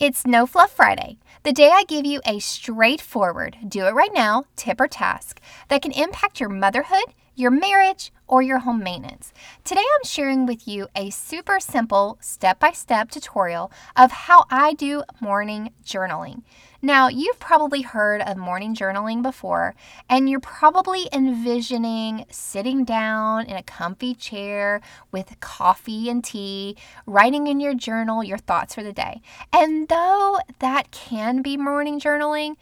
It's No Fluff Friday, the day I give you a straightforward, do it right now tip or task that can impact your motherhood, your marriage, or your home maintenance. Today I'm sharing with you a super simple step by step tutorial of how I do morning journaling. Now, you've probably heard of morning journaling before, and you're probably envisioning sitting down in a comfy chair with coffee and tea, writing in your journal your thoughts for the day. And though that can be morning journaling,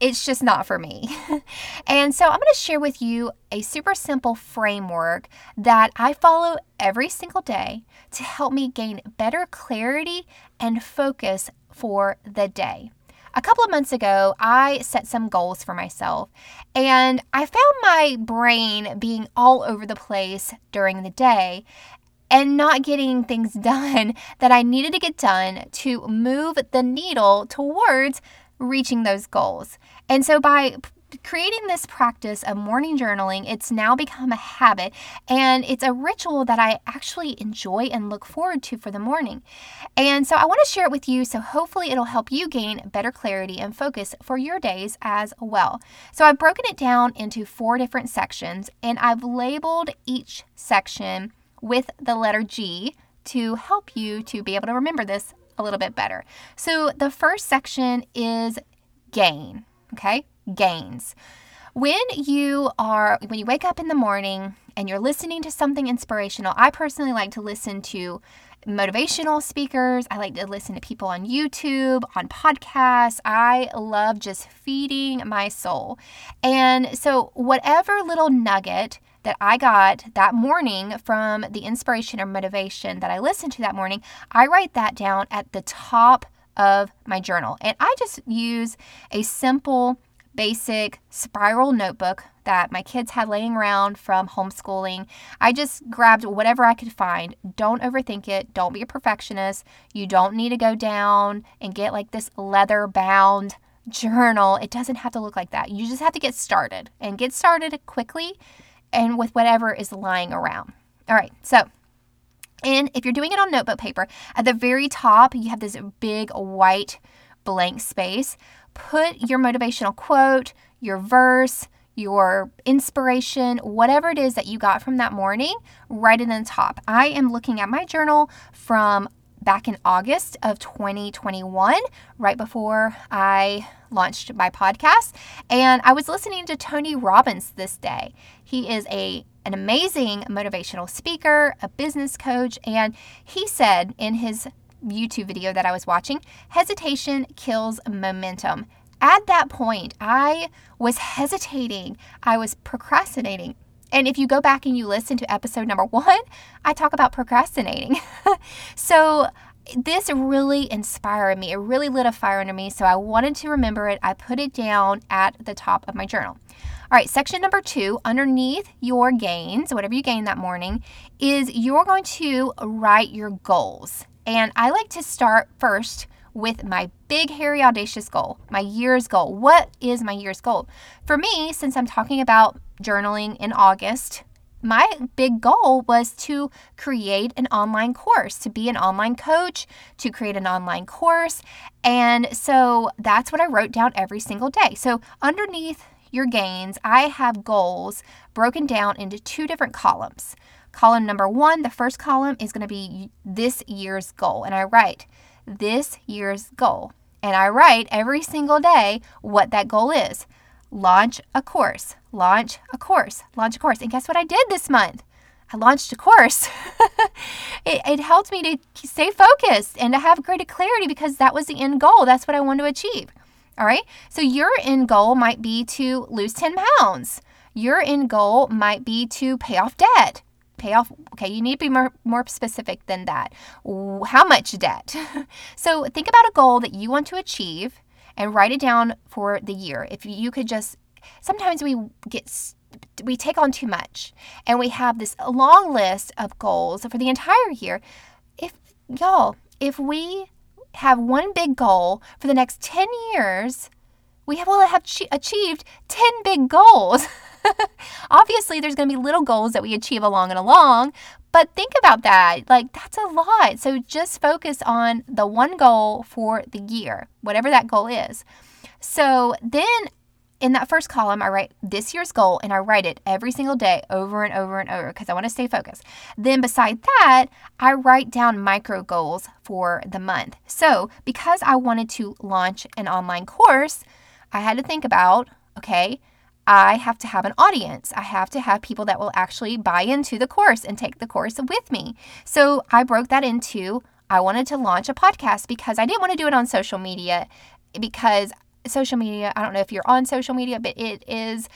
it's just not for me. and so I'm going to share with you a super simple framework that I follow every single day to help me gain better clarity and focus for the day a couple of months ago, I set some goals for myself, and I found my brain being all over the place during the day and not getting things done that I needed to get done to move the needle towards reaching those goals. And so by creating this practice of morning journaling, it's now become a habit and it's a ritual that I actually enjoy and look forward to for the morning. And so I want to share it with you so hopefully it'll help you gain better clarity and focus for your days as well. So I've broken it down into four different sections and I've labeled each section with the letter G to help you to be able to remember this a little bit better. So the first section is gain, okay? Gains. When you are when you wake up in the morning and you're listening to something inspirational, I personally like to listen to motivational speakers. I like to listen to people on YouTube, on podcasts. I love just feeding my soul. And so, whatever little nugget that I got that morning from the inspiration or motivation that I listened to that morning, I write that down at the top of my journal. And I just use a simple basic spiral notebook that my kids had laying around from homeschooling. I just grabbed whatever I could find. Don't overthink it. Don't be a perfectionist. You don't need to go down and get like this leather bound journal. It doesn't have to look like that. You just have to get started and get started quickly and with whatever is lying around. All right, so and if you're doing it on notebook paper, at the very top, you have this big white blank space put your motivational quote, your verse, your inspiration, whatever it is that you got from that morning, right in the top. I am looking at my journal from back in August of 2021, right before I launched my podcast, and I was listening to Tony Robbins this day. He is a an amazing motivational speaker, a business coach, and he said in his YouTube video that I was watching, hesitation kills momentum. At that point, I was hesitating, I was procrastinating. And if you go back and you listen to episode number one, I talk about procrastinating. so this really inspired me. It really lit a fire under me. So I wanted to remember it. I put it down at the top of my journal. All right, section number two, underneath your gains, whatever you gain that morning, is you're going to write your goals. And I like to start first with my big, hairy, audacious goal, my year's goal. What is my year's goal? For me, since I'm talking about journaling in August, my big goal was to create an online course, to be an online coach, to create an online course. And so that's what I wrote down every single day. So underneath your gains, I have goals broken down into two different columns. Column number one, the first column is going to be this year's goal. And I write this year's goal. And I write every single day what that goal is launch a course, launch a course, launch a course. And guess what I did this month? I launched a course. it, it helped me to stay focused and to have greater clarity because that was the end goal. That's what I wanted to achieve. All right. So your end goal might be to lose 10 pounds. Your end goal might be to pay off debt pay off. Okay you need to be more, more specific than that. How much debt? So think about a goal that you want to achieve and write it down for the year. If you could just sometimes we get we take on too much and we have this long list of goals for the entire year. If y'all if we have one big goal for the next 10 years we will have achieved 10 big goals Obviously, there's going to be little goals that we achieve along and along, but think about that. Like, that's a lot. So just focus on the one goal for the year, whatever that goal is. So then in that first column, I write this year's goal and I write it every single day over and over and over because I want to stay focused. Then, beside that, I write down micro goals for the month. So, because I wanted to launch an online course, I had to think about okay, I have to have an audience. I have to have people that will actually buy into the course and take the course with me. So, I broke that into I wanted to launch a podcast because I didn't want to do it on social media because social media, I don't know if you're on social media, but it is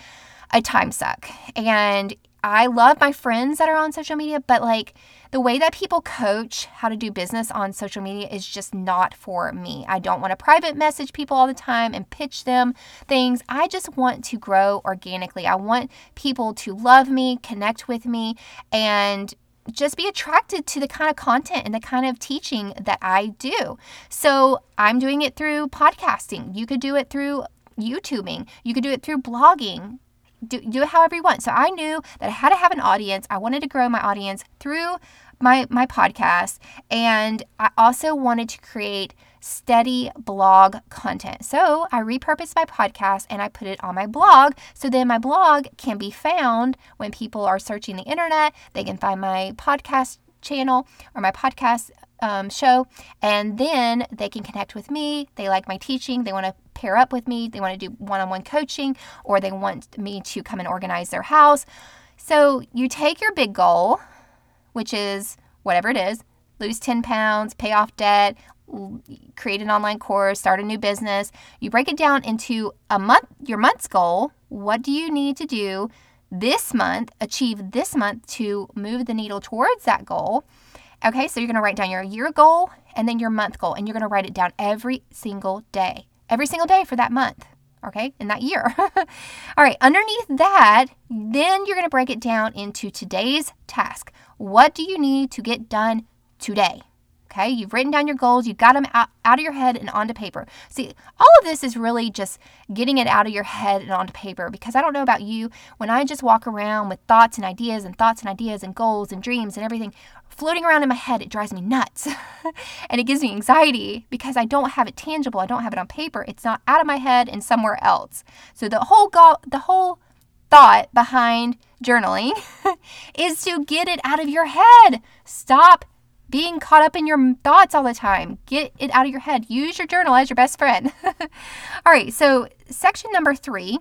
a time suck. And I love my friends that are on social media, but like the way that people coach how to do business on social media is just not for me. I don't want to private message people all the time and pitch them things. I just want to grow organically. I want people to love me, connect with me, and just be attracted to the kind of content and the kind of teaching that I do. So I'm doing it through podcasting. You could do it through YouTubing. You could do it through blogging. Do, do it however you want. So I knew that I had to have an audience. I wanted to grow my audience through my my podcast and I also wanted to create steady blog content. So I repurposed my podcast and I put it on my blog. So then my blog can be found when people are searching the internet. They can find my podcast channel or my podcast um, show, and then they can connect with me. They like my teaching. They want to pair up with me. They want to do one on one coaching, or they want me to come and organize their house. So you take your big goal, which is whatever it is lose 10 pounds, pay off debt, create an online course, start a new business. You break it down into a month, your month's goal. What do you need to do this month, achieve this month to move the needle towards that goal? Okay, so you're going to write down your year goal and then your month goal, and you're going to write it down every single day, every single day for that month. Okay, in that year. All right, underneath that, then you're going to break it down into today's task. What do you need to get done today? Okay, you've written down your goals, you've got them out, out of your head and onto paper. See, all of this is really just getting it out of your head and onto paper because I don't know about you, when I just walk around with thoughts and ideas and thoughts and ideas and goals and dreams and everything floating around in my head, it drives me nuts. and it gives me anxiety because I don't have it tangible, I don't have it on paper. It's not out of my head and somewhere else. So the whole goal, the whole thought behind journaling is to get it out of your head. Stop being caught up in your thoughts all the time. Get it out of your head. Use your journal as your best friend. all right, so section number three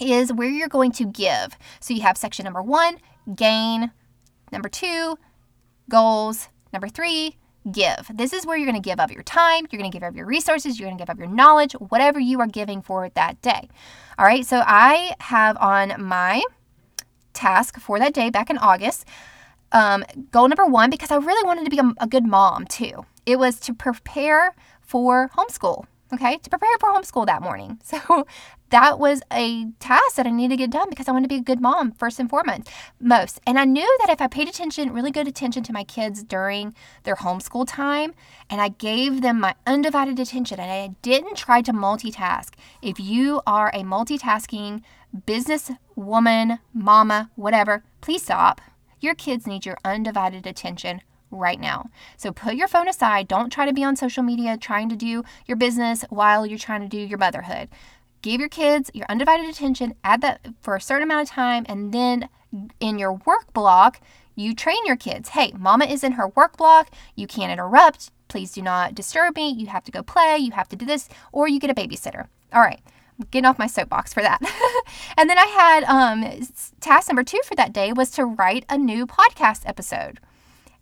is where you're going to give. So you have section number one, gain. Number two, goals. Number three, give. This is where you're going to give of your time, you're going to give of your resources, you're going to give of your knowledge, whatever you are giving for that day. All right, so I have on my task for that day back in August, um, goal number one, because I really wanted to be a, a good mom too, it was to prepare for homeschool. Okay, to prepare for homeschool that morning. So that was a task that I needed to get done because I wanted to be a good mom first and foremost. Most, and I knew that if I paid attention, really good attention to my kids during their homeschool time, and I gave them my undivided attention, and I didn't try to multitask. If you are a multitasking business woman, mama, whatever, please stop your kids need your undivided attention right now. So put your phone aside. Don't try to be on social media trying to do your business while you're trying to do your motherhood. Give your kids your undivided attention, add that for a certain amount of time, and then in your work block, you train your kids. Hey, mama is in her work block. You can't interrupt. Please do not disturb me. You have to go play. You have to do this, or you get a babysitter. All right getting off my soapbox for that. and then I had um, task number two for that day was to write a new podcast episode.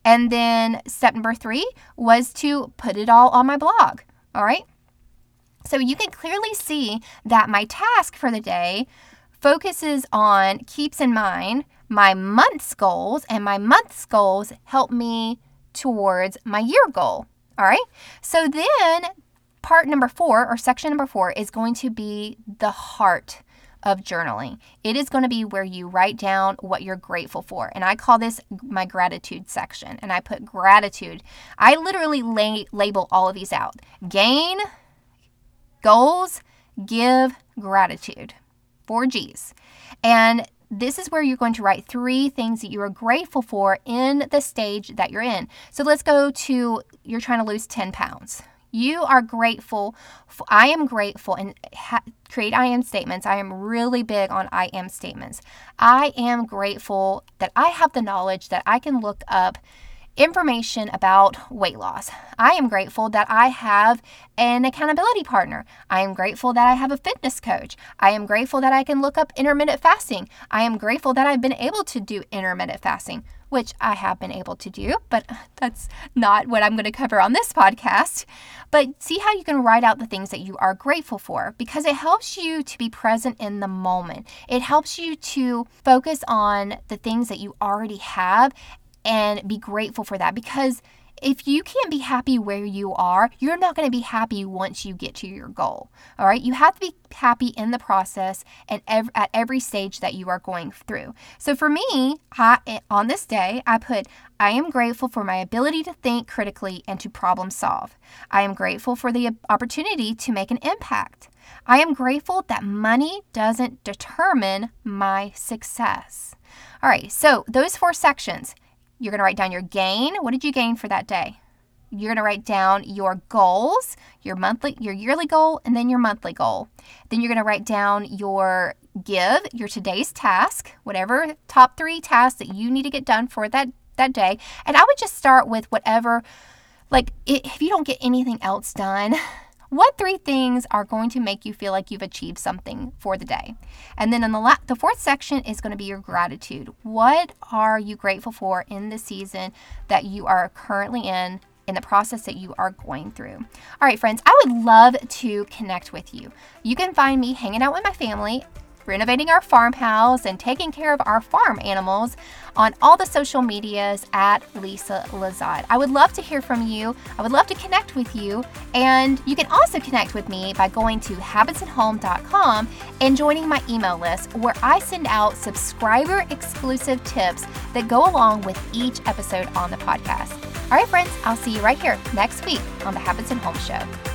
And then step number three was to put it all on my blog. All right. So you can clearly see that my task for the day focuses on, keeps in mind my month's goals, and my month's goals help me towards my year goal. All right. So then part number four, or section number four, is going to be the heart of journaling. It is going to be where you write down what you're grateful for. And I call this my gratitude section. And I put gratitude. I literally lay, label all of these out gain, goals, give, gratitude. four G's. And this is where you're going to write three things that you are grateful for in the stage that you're in. So let's go to you're trying to lose 10 pounds. You are grateful. I am grateful and ha- create I am statements. I am really big on I am statements. I am grateful that I have the knowledge that I can look up information about weight loss. I am grateful that I have an accountability partner. I am grateful that I have a fitness coach. I am grateful that I can look up intermittent fasting. I am grateful that I've been able to do intermittent fasting, which I have been able to do, but that's not what I'm going to cover on this podcast. But see how you can write out the things that you are grateful for because it helps you to be present in the moment. It helps you to focus on the things that you already have and be grateful for that because if you can't be happy where you are, you're not going to be happy once you get to your goal. All right. You have to be happy in the process and ev- at every stage that you are going through. So for me, I, on this day, I put, I am grateful for my ability to think critically and to problem solve. I am grateful for the opportunity to make an impact. I am grateful that money doesn't determine my success. All right. So those four sections you're going to write down your gain. What did you gain for that day? You're going to write down your goals, your monthly, your yearly goal, and then your monthly goal. Then you're going to write down your give, your today's task, whatever top three tasks that you need to get done for that that day. And I would just start with whatever, like if you don't get anything else done, what three things are going to make you feel like you've achieved something for the day? And then in the la- the fourth section is going to be your gratitude. What are you grateful for in the season that you are currently in? In the process that you are going through. All right, friends, I would love to connect with you. You can find me hanging out with my family renovating our farmhouse, and taking care of our farm animals on all the social medias at Lisa Lizotte. I would love to hear from you. I would love to connect with you. And you can also connect with me by going to habitsandhome.com and joining my email list where I send out subscriber exclusive tips that go along with each episode on the podcast. All right, friends, I'll see you right here next week on the Habits and Home Show.